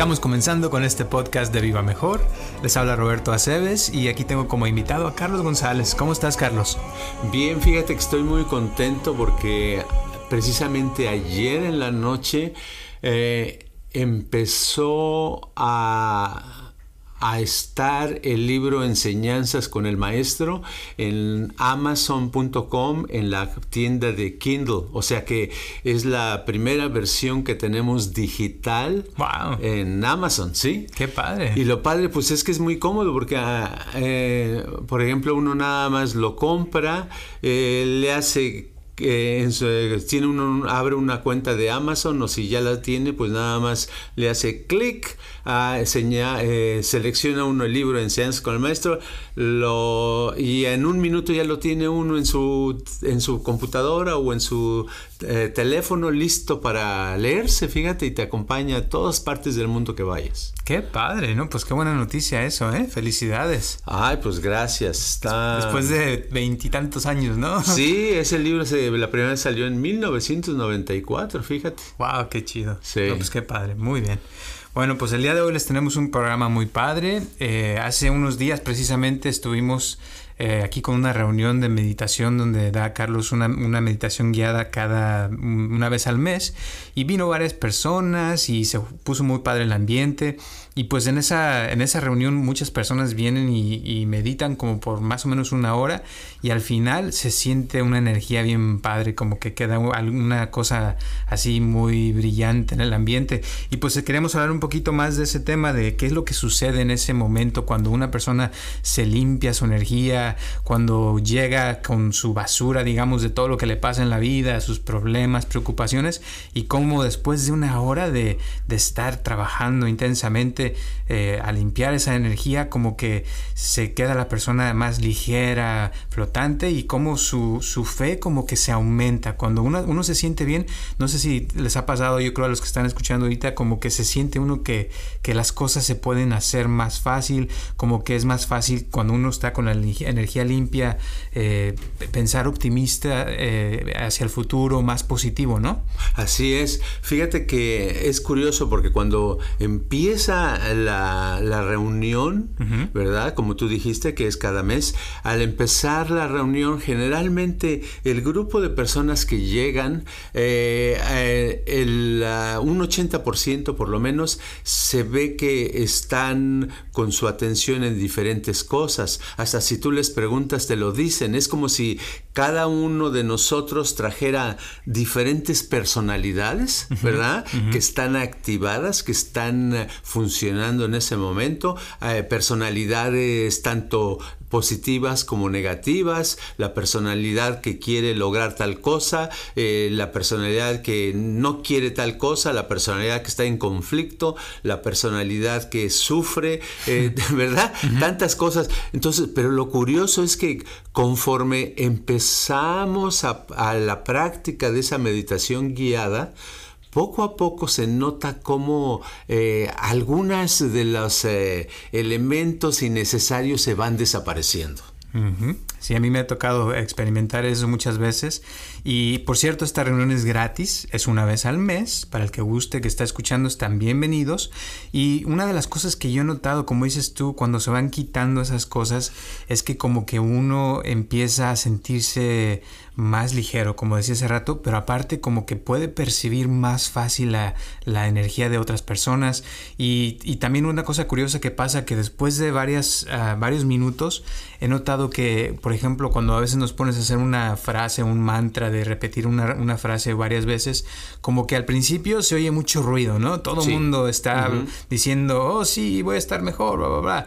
Estamos comenzando con este podcast de Viva Mejor. Les habla Roberto Aceves y aquí tengo como invitado a Carlos González. ¿Cómo estás, Carlos? Bien, fíjate que estoy muy contento porque precisamente ayer en la noche eh, empezó a a estar el libro Enseñanzas con el Maestro en amazon.com en la tienda de Kindle. O sea que es la primera versión que tenemos digital en Amazon, ¿sí? Qué padre. Y lo padre pues es que es muy cómodo porque, ah, eh, por ejemplo, uno nada más lo compra, eh, le hace tiene uno, abre una cuenta de Amazon o si ya la tiene, pues nada más le hace clic, eh, selecciona uno el libro Enseñanzas con el Maestro y en un minuto ya lo tiene uno en su, en su computadora o en su eh, teléfono listo para leerse, fíjate, y te acompaña a todas partes del mundo que vayas. Qué padre, ¿no? Pues qué buena noticia eso, ¿eh? Felicidades. Ay, pues gracias. Está... Después de veintitantos años, ¿no? Sí, ese libro se, la primera vez salió en 1994, fíjate. Wow, qué chido. Sí. pues qué padre, muy bien. Bueno, pues el día de hoy les tenemos un programa muy padre. Eh, hace unos días precisamente estuvimos eh, aquí con una reunión de meditación donde da Carlos una, una, meditación guiada cada una vez al mes. Y vino varias personas y se puso muy padre el ambiente y pues en esa, en esa reunión muchas personas vienen y, meditan como por más o menos una hora y al final se siente una energía bien padre, como que queda alguna cosa así muy brillante en el ambiente. Y pues queremos hablar un poquito más de ese tema, de qué es lo que sucede en ese momento cuando una persona se limpia su energía, cuando llega con su basura, digamos, de todo lo que le pasa en la vida, sus problemas, preocupaciones, y cómo después de una hora de, de estar trabajando intensamente, eh, a limpiar esa energía, como que se queda la persona más ligera, flotante y como su, fe como que se aumenta. Cuando uno, uno, se siente bien, no sé si les ha pasado, yo creo a los que están escuchando ahorita, como que se siente uno que, que las cosas se pueden hacer más fácil, como que es más fácil cuando uno está con la energía limpia, eh, pensar optimista eh, hacia el futuro, más positivo, ¿no? Así es. Fíjate que es curioso porque cuando empieza la, reunión, ¿verdad? Como tú dijiste, que es cada mes. Al empezar la reunión, generalmente el grupo de personas que llegan, eh, eh, el, un 80% por lo menos, se ve que están con su atención en diferentes cosas. Hasta si tú les preguntas, te lo dicen. Es como si cada uno de nosotros trajera diferentes personalidades, ¿verdad? Que están activadas, que están funcionando en ese momento, eh, personalidades tanto positivas como negativas, la personalidad que quiere lograr tal cosa, eh, la personalidad que no quiere tal cosa, la personalidad que está en conflicto, la personalidad que sufre, eh, ¿verdad? Tantas cosas. Entonces, pero lo curioso es que conforme empezamos a, a la práctica de esa meditación guiada, poco a poco se nota cómo eh, algunas de los eh, elementos innecesarios se van desapareciendo. Sí, a mí me ha tocado experimentar eso muchas veces. Y por cierto, esta reunión es gratis, es una vez al mes. Para el que guste, que está escuchando, están bienvenidos. Y una de las cosas que yo he notado, como dices tú, cuando se van quitando esas cosas, es que como que uno empieza a sentirse más ligero, como decía hace rato, pero aparte como que puede percibir más fácil la, energía de otras personas. Y, también una cosa curiosa que pasa, que después de varias, ah, varios minutos, he notado que, por ejemplo, cuando a veces nos pones a hacer una frase, un mantra, de repetir una, frase varias veces, como que al principio se oye mucho ruido, ¿no? Todo el mundo está diciendo, oh sí, voy a estar mejor, bla, bla, bla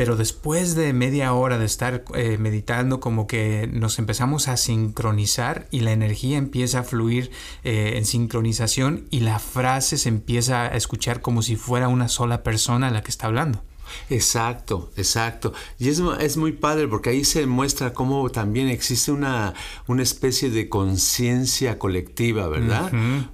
pero después de media hora de estar eh, meditando, como que nos empezamos a sincronizar y la energía empieza a fluir eh, en sincronización y la frase se empieza a escuchar como si fuera una sola persona la que está hablando. Exacto, exacto. Y es, es, muy padre porque ahí se muestra cómo también existe una, una especie de conciencia colectiva, ¿verdad?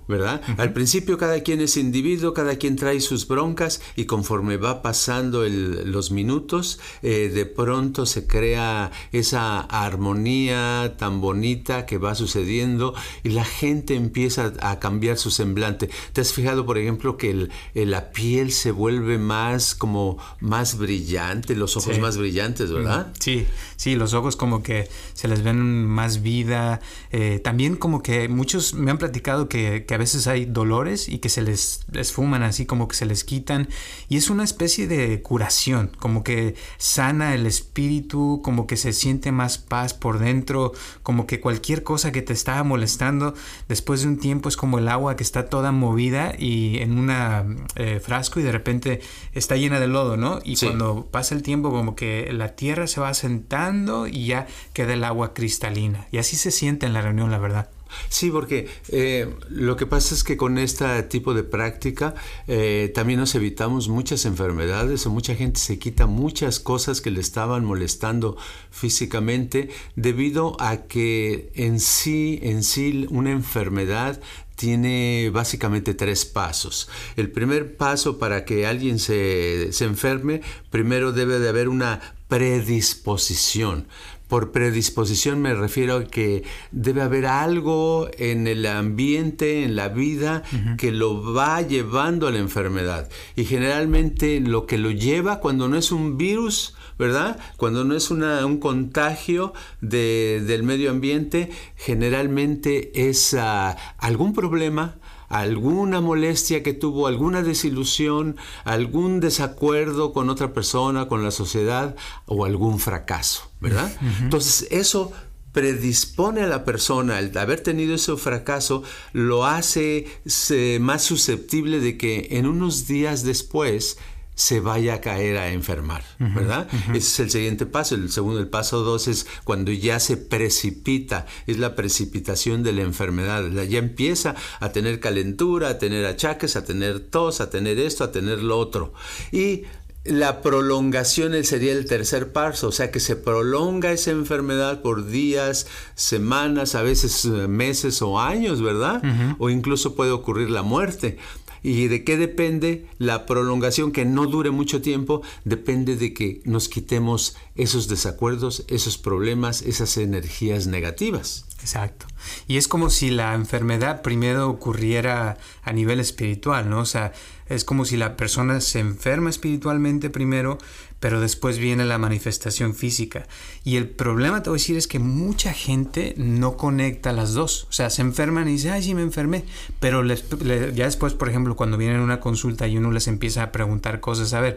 ¿Verdad? Al principio cada quien es individuo, cada quien trae sus broncas y conforme va pasando los minutos, eh, de pronto se crea esa armonía tan bonita que va sucediendo y la gente empieza a cambiar su semblante. ¿Te has fijado, por ejemplo, que la piel se vuelve más como más brillante, los ojos más brillantes, ¿verdad? Sí, sí, los ojos como que se les ven más vida. Eh, también como que muchos me han platicado que, a veces hay dolores y que se les esfuman así, como que se les quitan. Y es una especie de curación, como que sana el espíritu, como que se siente más paz por dentro, como que cualquier cosa que te estaba molestando, después de un tiempo es como el agua que está toda movida y en un eh, frasco y de repente está llena de lodo, ¿no? Y cuando pasa el tiempo como que la tierra se va asentando y ya queda el agua cristalina. Y así se siente en la reunión, la verdad. Sí, porque eh, lo que pasa es que con este tipo de práctica eh, también nos evitamos muchas enfermedades o mucha gente se quita muchas cosas que le estaban molestando físicamente debido a que en sí, en sí una enfermedad tiene básicamente tres pasos. El primer paso para que alguien se, se, enferme, primero debe de haber una predisposición. Por predisposición me refiero a que debe haber algo en el ambiente, en la vida, que lo va llevando a la enfermedad. Y generalmente lo que lo lleva cuando no es un virus, ¿verdad? Cuando no es un contagio del medio ambiente, generalmente es ah, algún problema, alguna molestia que tuvo, alguna desilusión, algún desacuerdo con otra persona, con la sociedad o algún fracaso, ¿verdad? Entonces eso predispone a la persona, al haber tenido ese fracaso, lo hace más susceptible de que en unos días después se vaya a caer a enfermar, ¿verdad? Ese es el siguiente paso. El segundo, el paso dos es cuando ya se precipita, es la precipitación de la enfermedad. Ya empieza a tener calentura, a tener achaques, a tener tos, a tener esto, a tener lo otro. Y la prolongación sería el tercer paso, o sea que se prolonga esa enfermedad por días, semanas, a veces eh, meses o años, ¿verdad? O incluso puede ocurrir la muerte. ¿Y de qué depende la prolongación? Que no dure mucho tiempo, depende de que nos quitemos esos desacuerdos, esos problemas, esas energías negativas. Exacto. Y es como si la enfermedad primero ocurriera a nivel espiritual, ¿no? O sea, es como si la persona se enferma espiritualmente primero, pero después viene la manifestación física. Y el problema, te voy a decir, es que mucha gente no conecta las dos. O sea, se enferman y dicen, ay, sí, me enfermé. Pero ya después, por ejemplo, cuando vienen a una consulta y uno les empieza a preguntar cosas, a ver,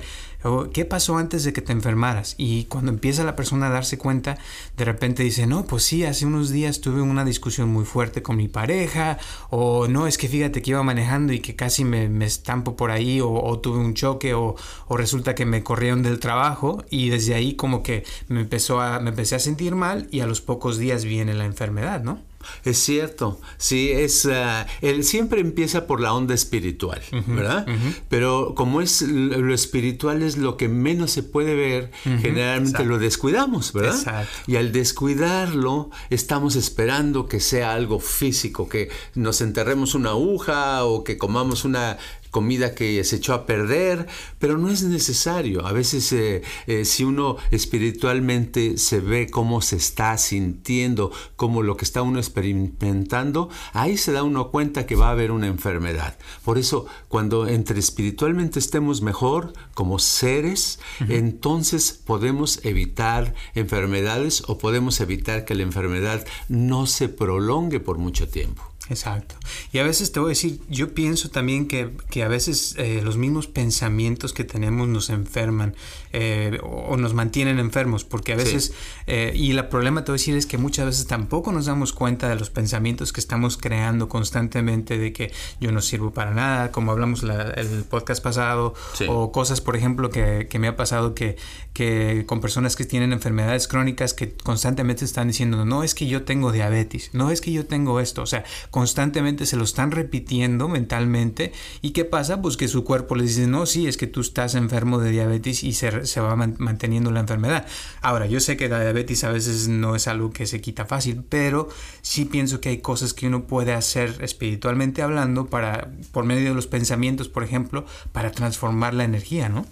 ¿qué pasó antes de que te enfermaras? Y cuando empieza la persona a darse cuenta, de repente dice, no, pues sí, hace unos días tuve una discusión muy fuerte con mi pareja, o no, es que fíjate que iba manejando y que casi me, estampo por ahí, o, tuve un choque, o resulta que me corrieron del trabajo trabajo y desde ahí como que me, empezó a, me empecé a sentir mal y a los pocos días viene la enfermedad, ¿no? Es cierto, sí, es, uh, él siempre empieza por la onda espiritual, ¿verdad? Pero como es lo espiritual es lo que menos se puede ver, generalmente lo descuidamos, ¿verdad? Exacto. Y al descuidarlo, estamos esperando que sea algo físico, que nos enterremos una aguja o que comamos una comida que se echó a perder, pero no es necesario. A veces eh, eh, si uno espiritualmente se ve cómo se está sintiendo, cómo lo que está uno experimentando, ahí se da uno cuenta que va a haber una enfermedad. Por eso, cuando entre espiritualmente estemos mejor como seres, entonces podemos evitar enfermedades o podemos evitar que la enfermedad no se prolongue por mucho tiempo. Exacto. Y a veces te voy a decir, yo pienso también que, que a veces eh, los mismos pensamientos que tenemos nos enferman eh, o, nos mantienen enfermos, porque a veces, eh, y el problema te voy a decir es que muchas veces tampoco nos damos cuenta de los pensamientos que estamos creando constantemente de que yo no sirvo para nada, como hablamos el podcast pasado, o cosas, por ejemplo, que, que me ha pasado que, que con personas que tienen enfermedades crónicas que constantemente están diciendo, no es que yo tengo diabetes, no es que yo tengo esto, o sea, constantemente se lo están repitiendo mentalmente y ¿qué pasa? Pues que su cuerpo les dice, no, sí, es que tú estás enfermo de diabetes y se, se va manteniendo la enfermedad. Ahora, yo sé que la diabetes a veces no es algo que se quita fácil, pero sí pienso que hay cosas que uno puede hacer espiritualmente hablando para, por medio de los pensamientos, por ejemplo, para transformar la energía, ¿no?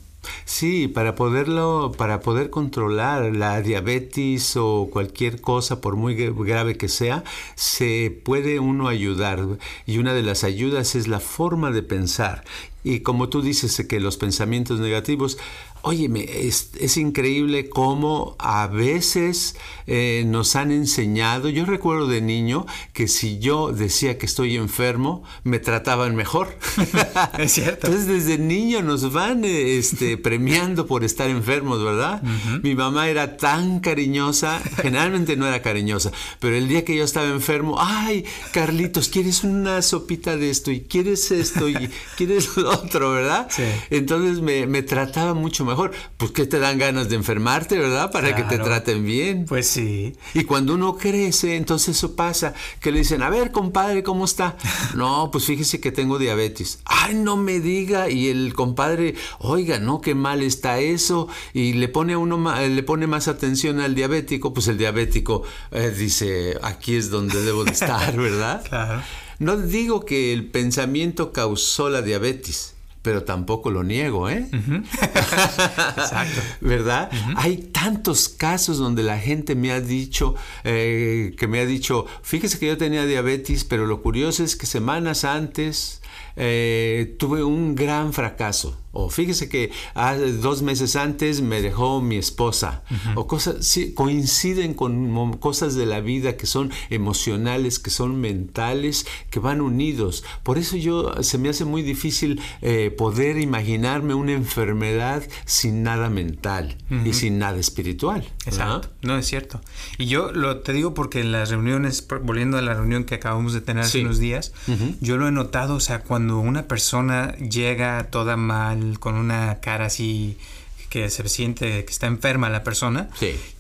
Sí, para poderlo, para poder controlar la diabetes o cualquier cosa, por muy grave que sea, se puede uno ayudar. Y una de las ayudas es la forma de pensar. Y como tú dices que los pensamientos negativos Óyeme, es, es, increíble cómo a veces eh, nos han enseñado, yo recuerdo de niño que si yo decía que estoy enfermo, me trataban mejor. es cierto. Entonces desde niño nos van este, premiando por estar enfermos, ¿verdad? Mi mamá era tan cariñosa, generalmente no era cariñosa, pero el día que yo estaba enfermo, ay, Carlitos, ¿quieres una sopita de esto? Y quieres esto y quieres lo otro, ¿verdad? Sí. Entonces me, me trataba mucho mejor. Pues que te dan ganas de enfermarte, ¿verdad? Para que te traten bien. Pues sí. Y cuando uno crece, entonces eso pasa, que le dicen, a ver, compadre, ¿cómo está? no, pues fíjese que tengo diabetes. Ay, no me diga. Y el compadre, oiga, no, qué mal está eso. Y le pone a uno le pone más atención al diabético, pues el diabético eh, dice, aquí es donde debo de estar, ¿verdad? claro. No digo que el pensamiento causó la diabetes, pero tampoco lo niego, ¿eh? Exacto. ¿Verdad? Hay tantos casos donde la gente me ha dicho, eh, que me ha dicho, fíjese que yo tenía diabetes, pero lo curioso es que semanas antes eh, tuve un gran fracaso. O fíjese que dos meses antes me dejó mi esposa. O cosas, sí, coinciden con cosas de la vida que son emocionales, que son mentales, que van unidos. Por eso yo se me hace muy difícil eh, poder imaginarme una enfermedad sin nada mental y sin nada espiritual. Exacto. No es cierto. Y yo lo te digo porque en las reuniones, volviendo a la reunión que acabamos de tener hace unos días, yo lo he notado, o sea, cuando una persona llega toda mal, con una cara así que se siente que está enferma la persona.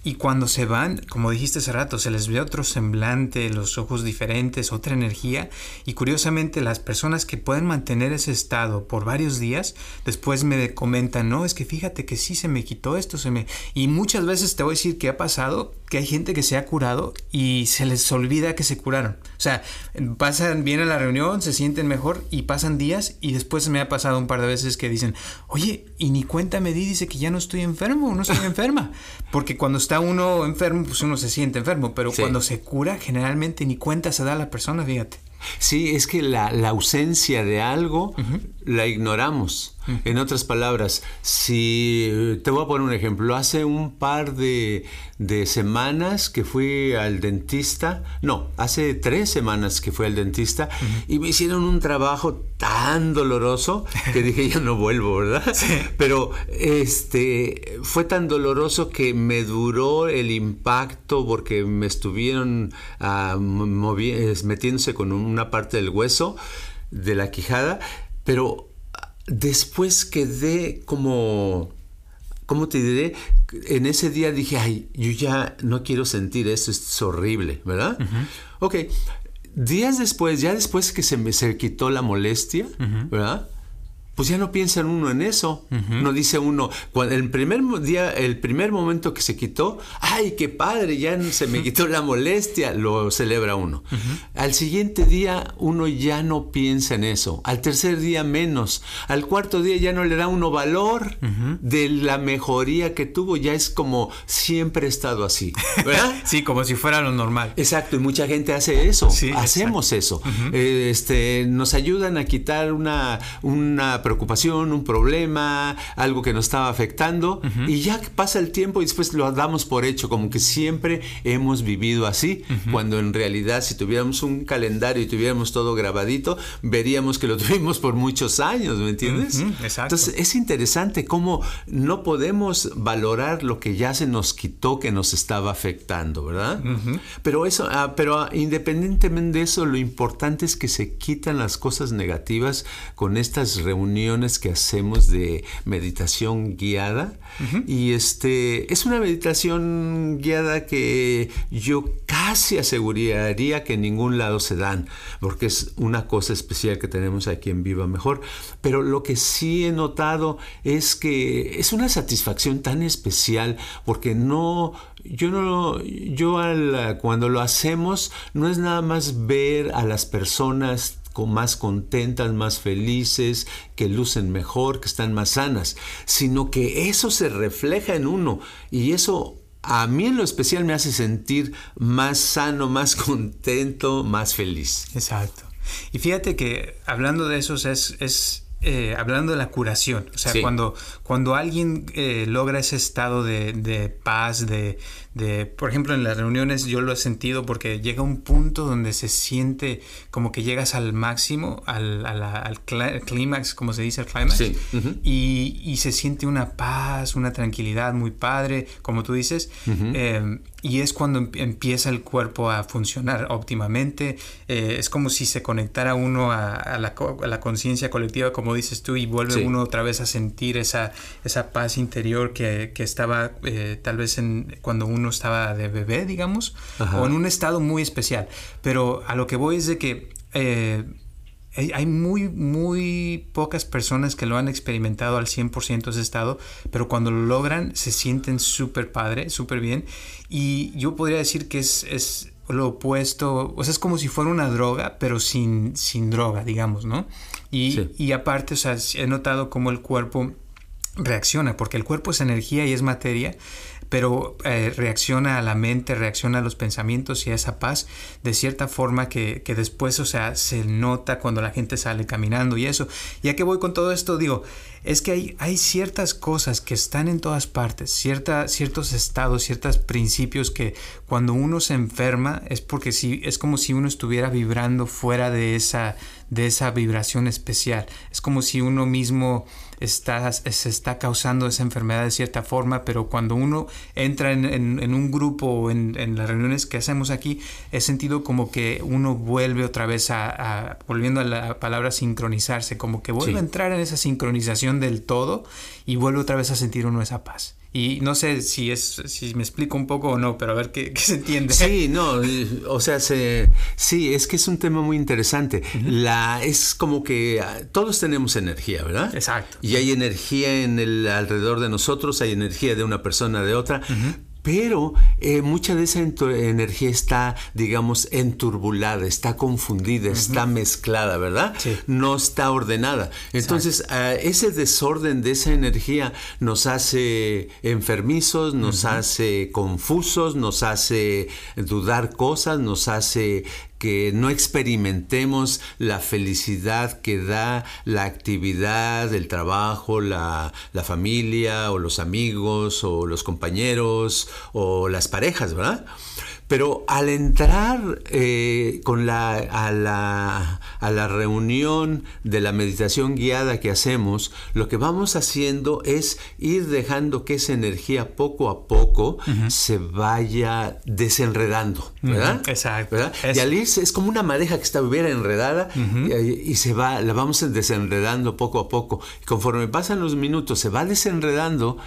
Y cuando se van, como dijiste hace rato, se les ve otro semblante, los ojos diferentes, otra energía. Y curiosamente, las personas que pueden mantener ese estado por varios días, después me comentan, no, es que fíjate que sí se me quitó esto, se me. Y muchas veces te voy a decir que ha pasado que hay gente que se ha curado y se les olvida que se curaron. O sea, pasan bien a la reunión, se sienten mejor y pasan días y después me ha pasado un par de veces que dicen, oye, y ni cuenta me di, dice que ya no estoy enfermo, no estoy enferma. Porque cuando está uno enfermo, pues uno se siente enfermo, pero cuando se cura, generalmente ni cuenta se da a la persona, fíjate. Sí, es que la, ausencia de algo la ignoramos. En otras palabras, si te voy a poner un ejemplo, hace un par de, semanas que fui al dentista, no, hace tres semanas que fui al dentista y me hicieron un trabajo tan doloroso que dije ya no vuelvo, ¿verdad? Pero este fue tan doloroso que me duró el impacto porque me estuvieron uh, metiéndose con una parte del hueso de la quijada, pero después quedé como, ¿cómo te diré? En ese día dije, ay, yo ya no quiero sentir esto, es horrible, ¿verdad? Ok, días después, ya después que se me se quitó la molestia, ¿verdad? Pues ya no piensa uno en eso. No dice uno, cuando el primer día, el primer momento que se quitó, ay, qué padre, ya se me quitó la molestia, lo celebra uno. Al siguiente día uno ya no piensa en eso. Al tercer día menos. Al cuarto día ya no le da uno valor de la mejoría que tuvo. Ya es como siempre ha estado así. ¿verdad? sí, como si fuera lo normal. Exacto, y mucha gente hace eso. Hacemos eso. Eh, este, nos ayudan a quitar una, una preocupación, un problema, algo que nos estaba afectando y ya pasa el tiempo y después lo damos por hecho, como que siempre hemos vivido así, cuando en realidad si tuviéramos un calendario y tuviéramos todo grabadito, veríamos que lo tuvimos por muchos años, ¿me entiendes? exacto. Entonces es interesante cómo no podemos valorar lo que ya se nos quitó que nos estaba afectando, ¿verdad? Pero eso, ah, pero ah, independientemente de eso, lo importante es que se quitan las cosas negativas con estas reuniones que hacemos de meditación guiada. Y este es una meditación guiada que yo casi aseguraría que en ningún lado se dan, porque es una cosa especial que tenemos aquí en Viva Mejor. Pero lo que sí he notado es que es una satisfacción tan especial porque no yo no yo al, cuando lo hacemos no es nada más ver a las personas más contentas, más felices, que lucen mejor, que están más sanas, sino que eso se refleja en uno y eso a mí en lo especial me hace sentir más sano, más contento, más feliz. Exacto. Y fíjate que hablando de eso es, es eh, hablando de la curación, o sea, cuando, cuando alguien eh, logra ese estado de, de paz, de, de, por ejemplo, en las reuniones yo lo he sentido porque llega un punto donde se siente como que llegas al máximo, al, al, clímax, como se dice, el clímax, y, y, se siente una paz, una tranquilidad muy padre, como tú dices, eh, y es cuando em, empieza el cuerpo a funcionar óptimamente, eh, es como si se conectara uno a, la, la conciencia colectiva, como dices tú, y vuelve uno otra vez a sentir esa, esa paz interior que, que estaba eh, tal vez en, cuando uno estaba de bebé, digamos, o en un estado muy especial. Pero a lo que voy es de que eh, hay muy, muy pocas personas que lo han experimentado al 100% ese estado, pero cuando lo logran se sienten súper padre, súper bien. Y yo podría decir que es, es lo opuesto, o sea, es como si fuera una droga, pero sin, sin droga, digamos, ¿no? Y, y aparte, o sea, he notado cómo el cuerpo reacciona, porque el cuerpo es energía y es materia, pero eh, reacciona a la mente, reacciona a los pensamientos y a esa paz de cierta forma que, que, después, o sea, se nota cuando la gente sale caminando y eso. Ya que voy con todo esto, digo, es que hay, hay ciertas cosas que están en todas partes, cierta, ciertos estados, ciertos principios que cuando uno se enferma es porque si, es como si uno estuviera vibrando fuera de esa, de esa vibración especial. Es como si uno mismo está, se está causando esa enfermedad de cierta forma, pero cuando uno entra en, un grupo o en, las reuniones que hacemos aquí, he sentido como que uno vuelve otra vez a, volviendo a la palabra sincronizarse, como que vuelve a entrar en esa sincronización del todo y vuelve otra vez a sentir uno esa paz. Y no sé si es si me explico un poco o no, pero a ver qué, se entiende. Sí, no, o sea, se, sí, es que es un tema muy interesante. La es como que ah, todos tenemos energía, ¿verdad? Exacto. Y hay energía en el alrededor de nosotros, hay energía de una persona de otra, pero eh, mucha de esa energía está, digamos, enturbulada, está confundida, está mezclada, ¿verdad? No está ordenada. Entonces, eh, ese desorden de esa energía nos hace enfermizos, nos hace confusos, nos hace dudar cosas, nos hace que no experimentemos la felicidad que da la actividad, el trabajo, la, familia o los amigos o los compañeros o las parejas, ¿verdad? Pero al entrar eh, con la, a, la, a, la, reunión de la meditación guiada que hacemos, lo que vamos haciendo es ir dejando que esa energía poco a poco se vaya desenredando, ¿verdad? Exacto. Y al irse es como una madeja que estuviera enredada y, y, se va, la vamos desenredando poco a poco. Y conforme pasan los minutos, se va desenredando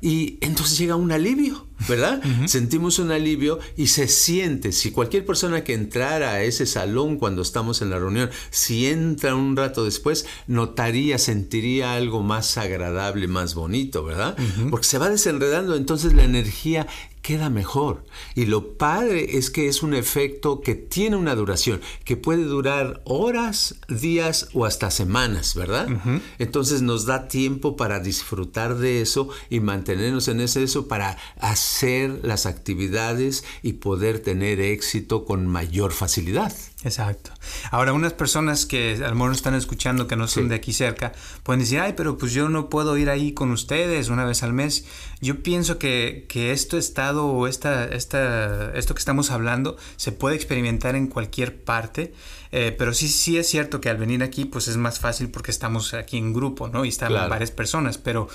y entonces llega un alivio, ¿verdad? Sentimos un alivio y se siente, si cualquier persona que entrara a ese salón cuando estamos en la reunión, si entra un rato después, notaría, sentiría algo más agradable, más bonito, ¿verdad? Porque se va desenredando, entonces la energía queda mejor. Y lo padre es que es un efecto que tiene una duración, que puede durar horas, días o hasta semanas, ¿verdad? Entonces nos da tiempo para disfrutar de eso y mantenernos en ese eso para hacer las actividades y poder tener éxito con mayor facilidad. Exacto. Ahora, unas personas que a lo mejor están escuchando que no son de aquí cerca, pueden decir, ay, pero pues yo no puedo ir ahí con ustedes una vez al mes. Yo pienso que, que esto estado o esta, esta, esto que estamos hablando se puede experimentar en cualquier parte. Eh, pero sí, sí es cierto que al venir aquí, pues es más fácil porque estamos aquí en grupo, ¿no? Y están varias personas. Pero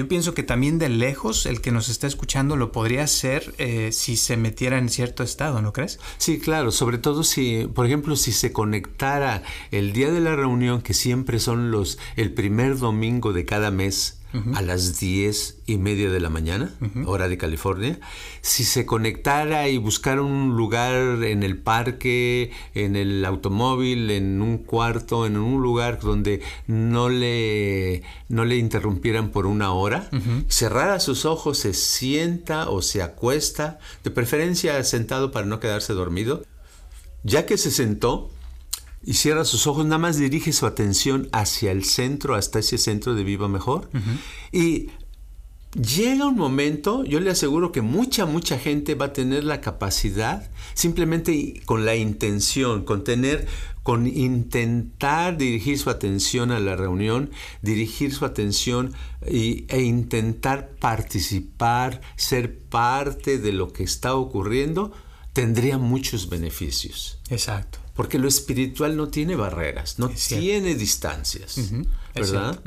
yo pienso que también de lejos el que nos está escuchando lo podría hacer eh, si se metiera en cierto estado, ¿no crees? Sí, claro. Sobre todo si, por ejemplo, si se conectara el día de la reunión, que siempre son los el primer domingo de cada mes a las diez y media de la mañana, hora de California, si se conectara y buscara un lugar en el parque, en el automóvil, en un cuarto, en un lugar donde no le, no le interrumpieran por una hora, cerrara sus ojos, se sienta o se acuesta, de preferencia sentado para no quedarse dormido, ya que se sentó, y cierra sus ojos, nada más dirige su atención hacia el centro, hasta ese centro de Viva Mejor. Y llega un momento, yo le aseguro que mucha, mucha gente va a tener la capacidad, simplemente con la intención, con tener, con intentar dirigir su atención a la reunión, dirigir su atención e intentar participar, ser parte de lo que está ocurriendo, tendría muchos beneficios. Exacto. Porque lo espiritual no tiene barreras, no tiene distancias. ¿Verdad?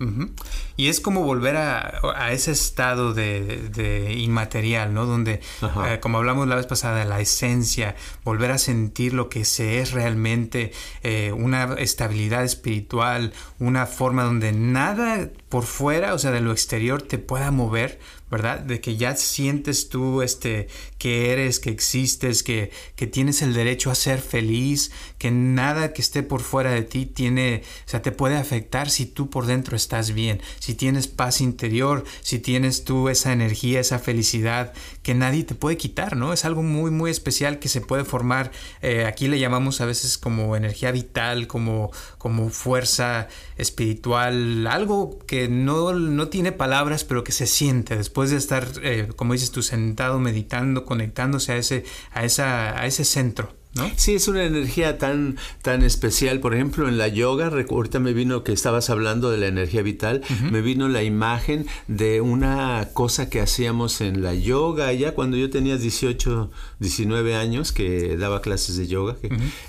Y es como volver a, ese estado de, inmaterial, ¿no? Donde, eh, como hablamos la vez pasada, la esencia, volver a sentir lo que se es realmente, eh, una estabilidad espiritual, una forma donde nada por fuera, o sea, de lo exterior, te pueda mover, ¿verdad? De que ya sientes tú este, que eres, que existes, que, que, tienes el derecho a ser feliz, que nada que esté por fuera de ti tiene, o sea, te puede afectar si tú por dentro estás bien, si tienes paz interior, si tienes tú esa energía, esa felicidad que nadie te puede quitar, ¿no? Es algo muy, muy especial que se puede formar, eh, aquí le llamamos a veces como energía vital, como, como fuerza espiritual, algo que no, no tiene palabras, pero que se siente después de estar, eh, como dices tú, sentado, meditando, conectándose a ese, a esa, a ese centro. ¿No? Sí, es una energía tan, tan especial. Por ejemplo, en la yoga, ahorita me vino que estabas hablando de la energía vital, me vino la imagen de una cosa que hacíamos en la yoga, ya cuando yo tenía 18, 19 años, que daba clases de yoga,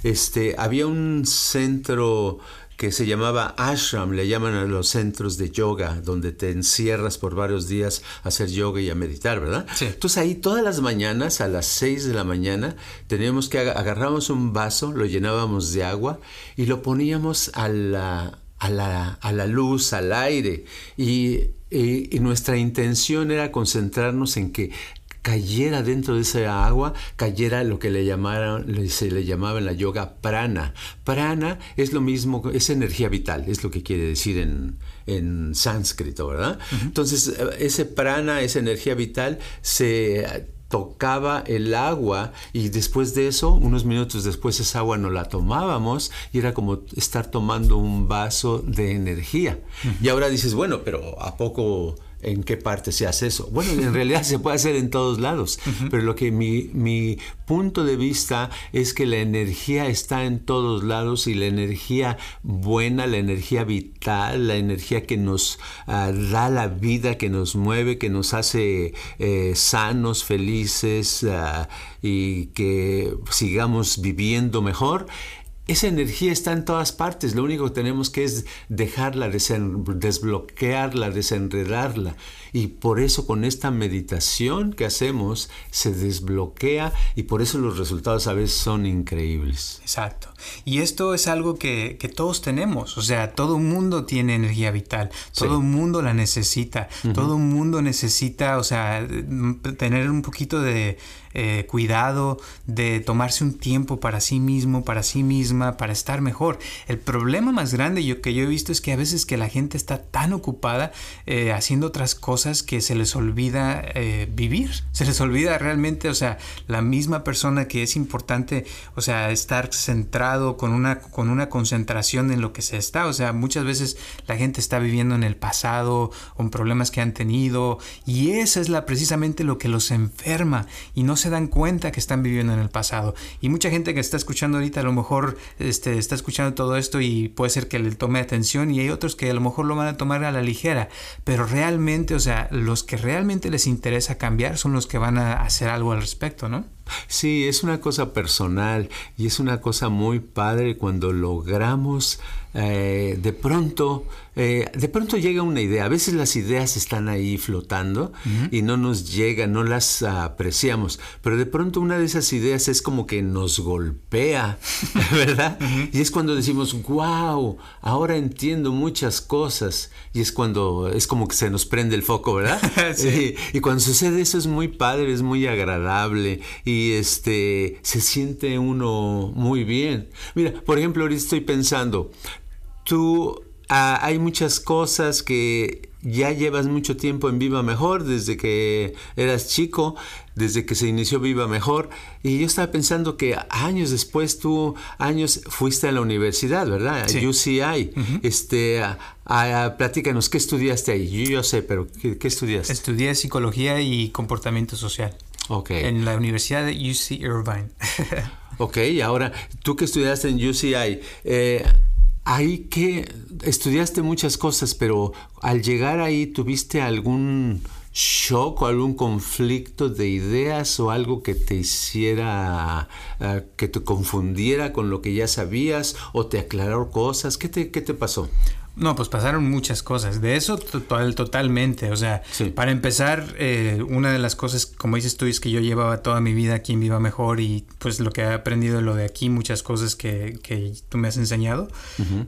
este, había un centro que se llamaba ashram, le llaman a los centros de yoga, donde te encierras por varios días a hacer yoga y a meditar, ¿verdad? Entonces ahí todas las mañanas, a las 6 de la mañana, teníamos que agarramos un vaso, lo llenábamos de agua y lo poníamos a la, a la, a la luz, al aire. y, nuestra intención era concentrarnos en que cayera dentro de esa agua, cayera lo que le llamaron, se le llamaba en la yoga prana. Prana es lo mismo, es energía vital, es lo que quiere decir en, en sánscrito, ¿verdad? Entonces, eh, ese prana, esa energía vital, se tocaba el agua y después de eso, unos minutos después esa agua no la tomábamos y era como estar tomando un vaso de energía. Y ahora dices, bueno, pero ¿a poco en qué parte se hace eso. Bueno, en realidad se puede hacer en todos lados, pero lo que mi, mi, punto de vista es que la energía está en todos lados y la energía buena, la energía vital, la energía que nos ah, da la vida, que nos mueve, que nos hace eh, sanos, felices ah, y que sigamos viviendo mejor, esa energía está en todas partes, lo único que tenemos que es dejarla, desbloquearla, desenredarla. Y por eso con esta meditación que hacemos se desbloquea y por eso los resultados a veces son increíbles. Exacto. Y esto es algo que, todos tenemos, o sea, todo mundo tiene energía vital, todo el mundo la necesita, todo el mundo necesita, o sea, tener un poquito de eh, cuidado, de tomarse un tiempo para sí mismo, para sí misma, para estar mejor. El problema más grande yo, que yo he visto es que a veces que la gente está tan ocupada eh, haciendo otras cosas que se les olvida eh, vivir, se les olvida realmente, o sea, la misma persona que es importante, o sea, estar centrado con una, con una concentración en lo que se está, o sea, muchas veces la gente está viviendo en el pasado, con problemas que han tenido, y eso es la, precisamente lo que los enferma, y no se dan cuenta que están viviendo en el pasado. Y mucha gente que está escuchando ahorita a lo mejor este, está escuchando todo esto y puede ser que le tome atención, y hay otros que a lo mejor lo van a tomar a la ligera, pero realmente, o sea, los que realmente les interesa cambiar son los que van a hacer algo al respecto, ¿no? Sí, es una cosa personal y es una cosa muy padre cuando logramos eh, de pronto, eh, de pronto llega una idea. A veces las ideas están ahí flotando y no nos llegan, no las apreciamos. Pero de pronto una de esas ideas es como que nos golpea, ¿verdad? Y es cuando decimos, wow, ahora entiendo muchas cosas. Y es cuando es como que se nos prende el foco, ¿verdad? y, y, cuando sucede eso es muy padre, es muy agradable y este se siente uno muy bien. Mira, por ejemplo, ahorita estoy pensando, tú ah, hay muchas cosas que ya llevas mucho tiempo en Viva Mejor, desde que eras chico, desde que se inició Viva Mejor, y yo estaba pensando que años después tú, años, fuiste a la universidad, ¿verdad? A UCI. Este, a, platícanos, ¿qué estudiaste ahí? Yo, yo sé, pero ¿qué, ¿qué, estudiaste? Estudié psicología y comportamiento social. Ok. En la Universidad de UC Irvine. ok, y ahora, tú que estudiaste en UCI, eh, ahí que estudiaste muchas cosas, pero al llegar ahí tuviste algún shock o algún conflicto de ideas o algo que te hiciera, eh, que te confundiera con lo que ya sabías o te aclaró cosas. ¿Qué te, qué te pasó? No, pues pasaron muchas cosas. De eso total, totalmente. O sea, para empezar, eh, una de las cosas, como dices tú, es que yo llevaba toda mi vida aquí en Viva Mejor y pues lo que he aprendido de lo de aquí, muchas cosas que, que tú me has enseñado.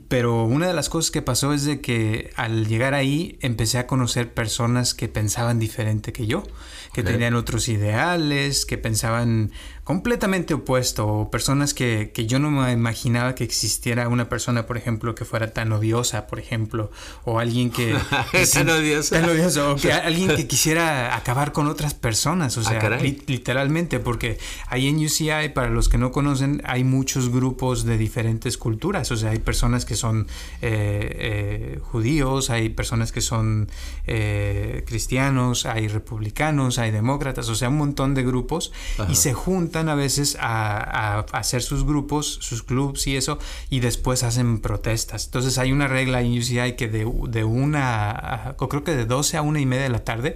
Pero una de las cosas que pasó es de que al llegar ahí empecé a conocer personas que pensaban diferente que yo, que tenían otros ideales, que pensaban completamente opuesto, o personas que, que, yo no me imaginaba que existiera una persona, por ejemplo, que fuera tan odiosa, por ejemplo, o alguien que... tan odiosa. Tan odioso, o que alguien que quisiera acabar con otras personas, o ah, sea, literalmente, porque ahí en UCI, para los que no conocen, hay muchos grupos de diferentes culturas, o sea, hay personas que son eh, eh, judíos, hay personas que son eh, cristianos, hay republicanos, hay demócratas, o sea, un montón de grupos, y se juntan a veces a, hacer sus grupos, sus clubs y eso, y después hacen protestas. Entonces hay una regla en UCI que de, una, creo que de 12 a una y media de la tarde,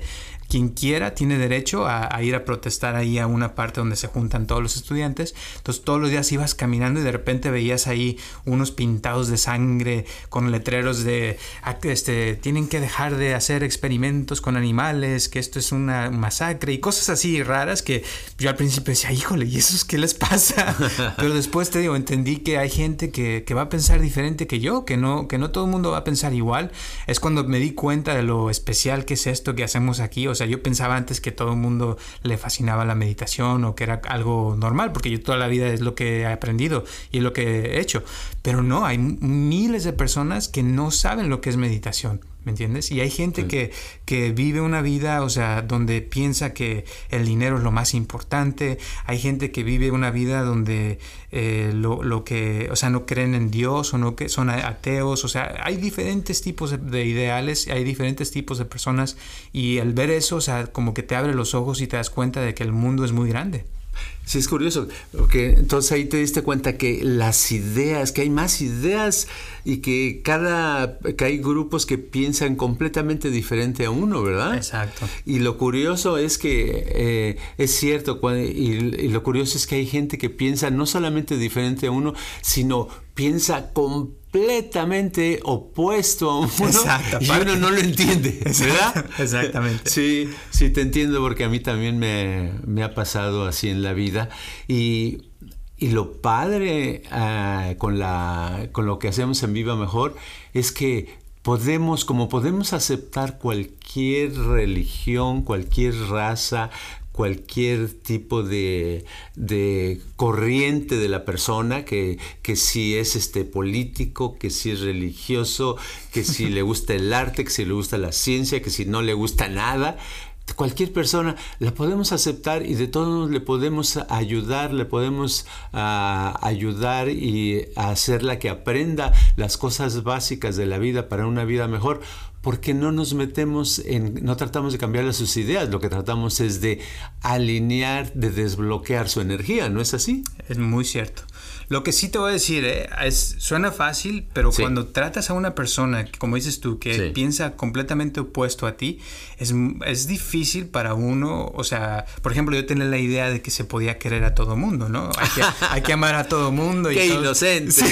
quien quiera tiene derecho a, ir a protestar ahí a una parte donde se juntan todos los estudiantes. Entonces todos los días ibas caminando y de repente veías ahí unos pintados de sangre con letreros de ah, este tienen que dejar de hacer experimentos con animales, que esto es una masacre y cosas así raras que yo al principio decía, híjole, ¿y eso es qué les pasa? Pero después te digo, entendí que hay gente que, que va a pensar diferente que yo, que no, que no todo el mundo va a pensar igual. Es cuando me di cuenta de lo especial que es esto que hacemos aquí. O sea, yo pensaba antes que todo el mundo le fascinaba la meditación o que era algo normal, porque yo toda la vida es lo que he aprendido y lo que he hecho. Pero no, hay miles de personas que no saben lo que es meditación. ¿Me entiendes? Y hay gente que, que, vive una vida, o sea, donde piensa que el dinero es lo más importante. Hay gente que vive una vida donde eh, lo, lo, que, o sea, no creen en Dios o no que son ateos. O sea, hay diferentes tipos de, de, ideales, hay diferentes tipos de personas. Y al ver eso, o sea, como que te abre los ojos y te das cuenta de que el mundo es muy grande. Sí, es curioso, porque entonces ahí te diste cuenta que las ideas, que hay más ideas y que cada, que hay grupos que piensan completamente diferente a uno, ¿verdad? Exacto. Y lo curioso es que eh, es cierto, y, lo curioso es que hay gente que piensa no solamente diferente a uno, sino piensa completamente opuesto a uno Exacto, y uno no lo entiende, ¿verdad? Exactamente. Sí, sí, te entiendo porque a mí también me, me ha pasado así en la vida y y lo padre ah, con, la, con lo que hacemos en Viva Mejor es que podemos, como podemos aceptar cualquier religión, cualquier raza, cualquier tipo de, corriente de la persona, que, que, si es este político, que si es religioso, que si le gusta el arte, que si le gusta la ciencia, que si no le gusta nada cualquier persona la podemos aceptar y de todos le podemos ayudar, le podemos ah, ayudar y hacerla que aprenda las cosas básicas de la vida para una vida mejor, porque no nos metemos en, no tratamos de cambiarle sus ideas, lo que tratamos es de alinear, de desbloquear su energía, ¿no es así? Es muy cierto. Lo que sí te voy a decir, ¿eh? es, suena fácil, pero cuando tratas a una persona, como dices tú, que piensa completamente opuesto a ti, es, es, difícil para uno, o sea, por ejemplo, yo tenía la idea de que se podía querer a todo mundo, ¿no? Hay que, hay que amar a todo mundo. Y ¡Qué inocente!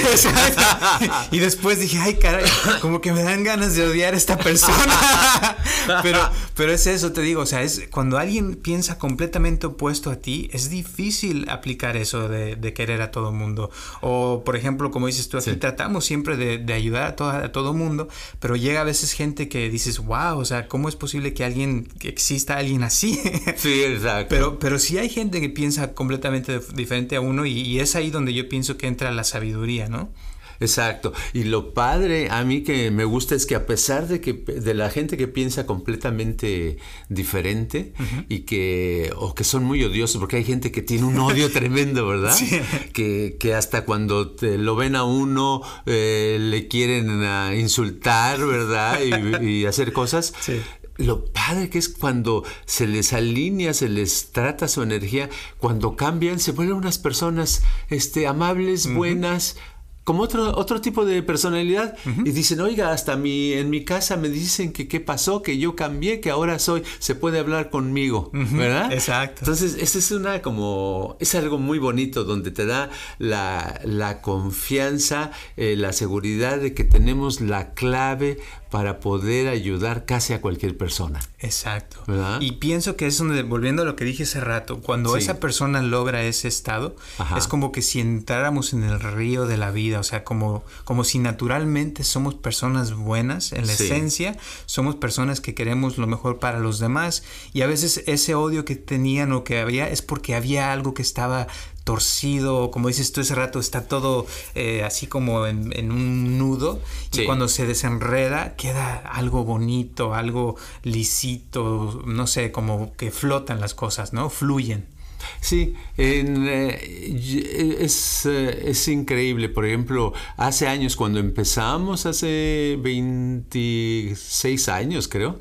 y después dije, ay, caray, como que me dan ganas de odiar a esta persona. pero, pero es eso, te digo, o sea, es cuando alguien piensa completamente opuesto a ti, es difícil aplicar eso de, de querer a todo mundo. O, por ejemplo, como dices tú, aquí tratamos siempre de, ayudar a, todo, a todo mundo, pero llega a veces gente que dices, wow, o sea, ¿cómo es posible que alguien, que exista alguien así? Sí, exacto. Pero, pero sí hay gente que piensa completamente diferente a uno y, y es ahí donde yo pienso que entra la sabiduría, ¿no? Exacto. Y lo padre a mí que me gusta es que a pesar de que de la gente que piensa completamente diferente y que o que son muy odiosos, porque hay gente que tiene un odio tremendo, ¿verdad? Que, que, hasta cuando te lo ven a uno eh, le quieren ah, insultar, ¿verdad? Y, hacer cosas. lo padre que es cuando se les alinea, se les trata su energía, cuando cambian, se vuelven unas personas este, amables, buenas, como otro, otro tipo de personalidad y dicen, oiga, hasta mi, en mi casa me dicen que qué pasó, que yo cambié, que ahora soy, se puede hablar conmigo, ¿verdad? Exacto. Entonces, eso es una como, es algo muy bonito donde te da la, la confianza, eh, la seguridad de que tenemos la clave para poder ayudar casi a cualquier persona. Exacto. Y pienso que es donde, volviendo a lo que dije hace rato, cuando esa persona logra ese estado, es como que si entráramos en el río de la vida, o sea, como, como si naturalmente somos personas buenas en la esencia, somos personas que queremos lo mejor para los demás y a veces ese odio que tenían o que había es porque había algo que estaba torcido, como dices tú ese rato, está todo eh, así como en, un nudo y cuando se desenreda queda algo bonito, algo lisito, no sé, como que flotan las cosas, ¿no? Fluyen. Sí, eh, es, eh, es, increíble. Por ejemplo, hace años, cuando empezamos, hace 26 años creo,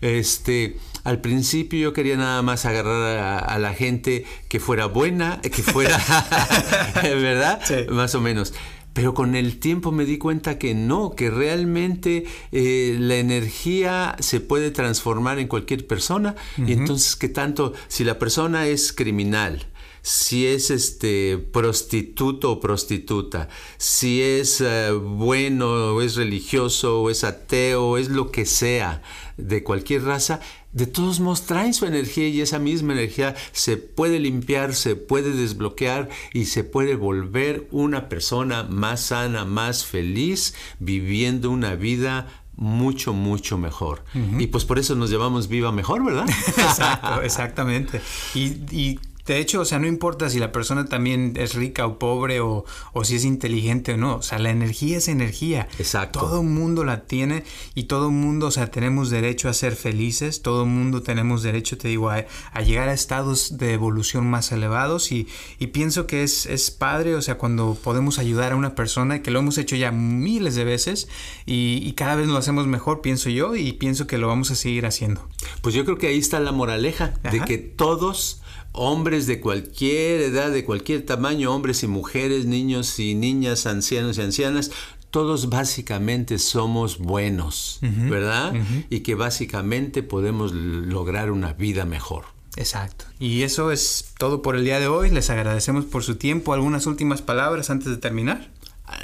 este, al principio yo quería nada más agarrar a, la gente que fuera buena, que fuera, ¿verdad? Más o menos. Pero con el tiempo me di cuenta que no, que realmente eh, la energía se puede transformar en cualquier persona. Y entonces, que tanto, si la persona es criminal, si es este prostituto o prostituta, si es eh, bueno o es religioso o es ateo o es lo que sea de cualquier raza, de todos modos traen su energía y esa misma energía se puede limpiar, se puede desbloquear y se puede volver una persona más sana, más feliz, viviendo una vida mucho, mucho mejor. Y pues por eso nos llamamos Viva Mejor, ¿verdad? Exacto, exactamente. Y, de hecho, o sea, no importa si la persona también es rica o pobre o, o, si es inteligente o no. O sea, la energía es energía. Exacto. Todo mundo la tiene y todo mundo, o sea, tenemos derecho a ser felices. Todo mundo tenemos derecho, te digo, a, llegar a estados de evolución más elevados. Y, y pienso que es, es, padre, o sea, cuando podemos ayudar a una persona, que lo hemos hecho ya miles de veces y, y cada vez lo hacemos mejor, pienso yo, y pienso que lo vamos a seguir haciendo. Pues yo creo que ahí está la moraleja, de que todos hombres de cualquier edad, de cualquier tamaño, hombres y mujeres, niños y niñas, ancianos y ancianas, todos básicamente somos buenos, ¿verdad? Y que básicamente podemos lograr una vida mejor. Exacto. Y eso es todo por el día de hoy. Les agradecemos por su tiempo. ¿Algunas últimas palabras antes de terminar?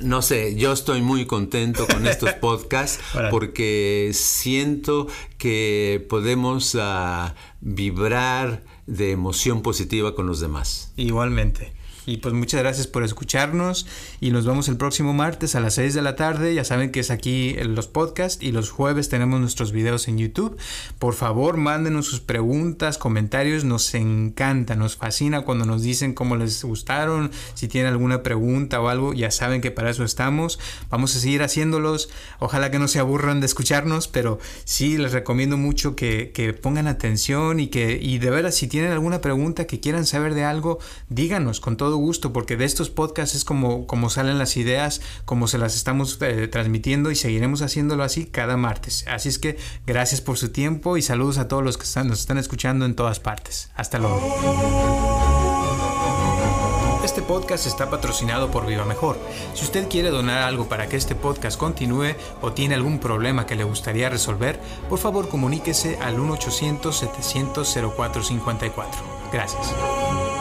No sé, yo estoy muy contento con estos podcasts porque siento que podemos ah, vibrar de emoción positiva con los demás. Igualmente. Y pues muchas gracias por escucharnos y nos vemos el próximo martes a las 6 de la tarde. Ya saben que es aquí los podcasts y los jueves tenemos nuestros videos en YouTube. Por favor, mándenos sus preguntas, comentarios. Nos encanta, nos fascina cuando nos dicen cómo les gustaron. Si tienen alguna pregunta o algo, ya saben que para eso estamos. Vamos a seguir haciéndolos. Ojalá que no se aburran de escucharnos, pero sí les recomiendo mucho que, que pongan atención y que y de veras si tienen alguna pregunta que quieran saber de algo, díganos con gusto, porque de estos podcasts es como, como salen las ideas, como se las estamos eh, transmitiendo y seguiremos haciéndolo así cada martes. Así es que gracias por su tiempo y saludos a todos los que están, nos están escuchando en todas partes. Hasta luego. Este podcast está patrocinado por Viva Mejor. Si usted quiere donar algo para que este podcast continúe o tiene algún problema que le gustaría resolver, por favor comuníquese al 1-800-700-0454. Gracias.